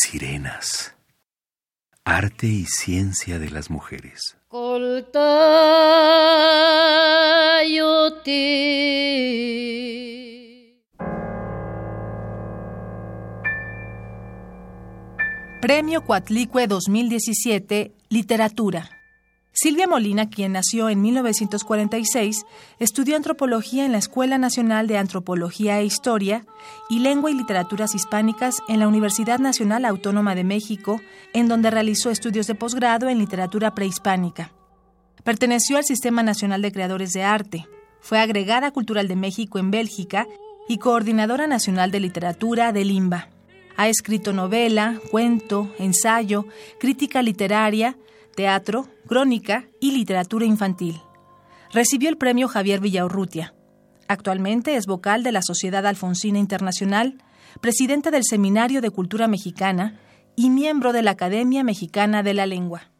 sirenas. Arte y ciencia de las mujeres. Premio Cuatlicue 2017, Literatura. Silvia Molina, quien nació en 1946, estudió antropología en la Escuela Nacional de Antropología e Historia y Lengua y Literaturas Hispánicas en la Universidad Nacional Autónoma de México, en donde realizó estudios de posgrado en literatura prehispánica. Perteneció al Sistema Nacional de Creadores de Arte, fue agregada Cultural de México en Bélgica y coordinadora nacional de literatura de Limba. Ha escrito novela, cuento, ensayo, crítica literaria, teatro, crónica y literatura infantil. Recibió el premio Javier Villaurrutia. Actualmente es vocal de la Sociedad Alfonsina Internacional, presidente del Seminario de Cultura Mexicana y miembro de la Academia Mexicana de la Lengua.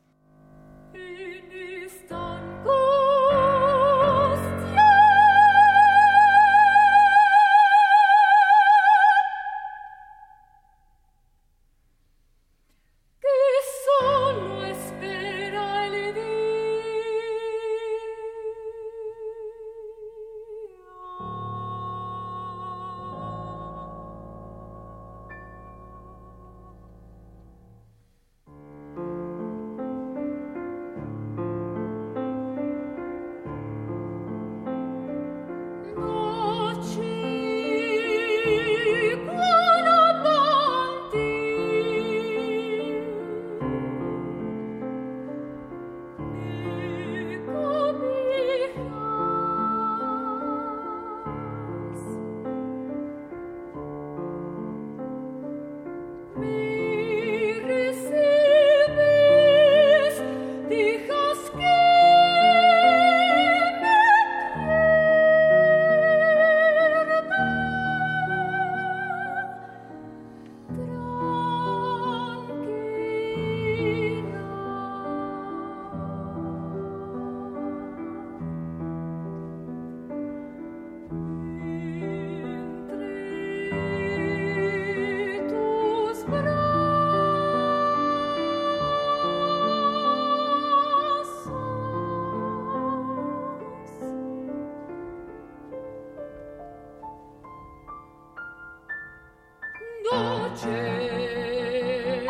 noche,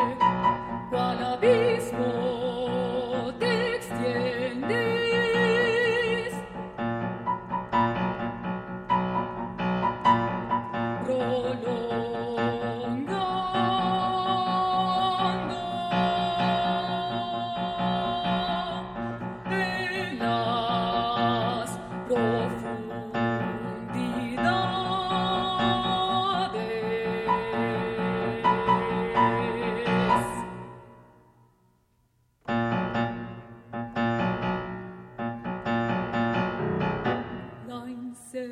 cual abismo.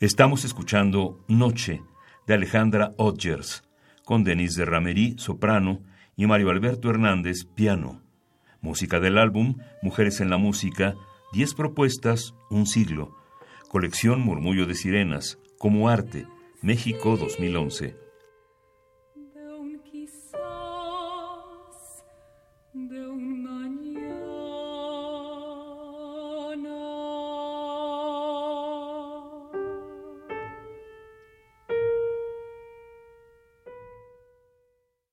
Estamos escuchando Noche de Alejandra Odgers, con Denise de Ramerí, soprano, y Mario Alberto Hernández, piano. Música del álbum Mujeres en la Música, 10 propuestas, un siglo. Colección Murmullo de Sirenas, como arte, México 2011.